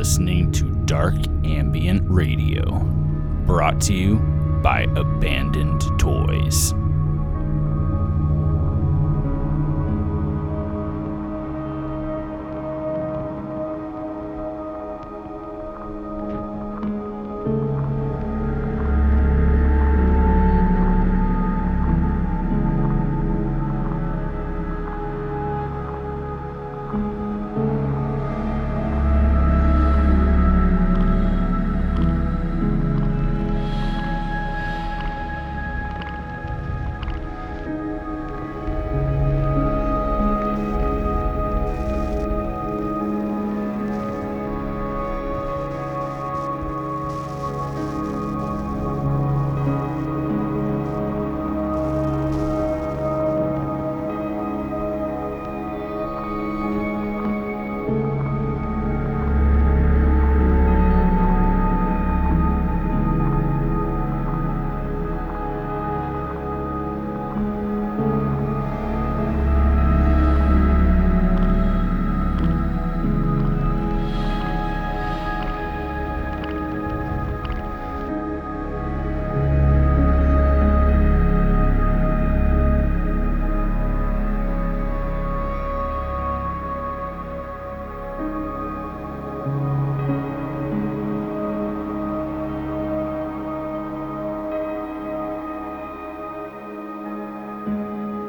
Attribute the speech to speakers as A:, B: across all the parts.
A: listening to Dark Ambient Radio, brought to you by Abandoned Toys.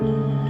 A: Amen.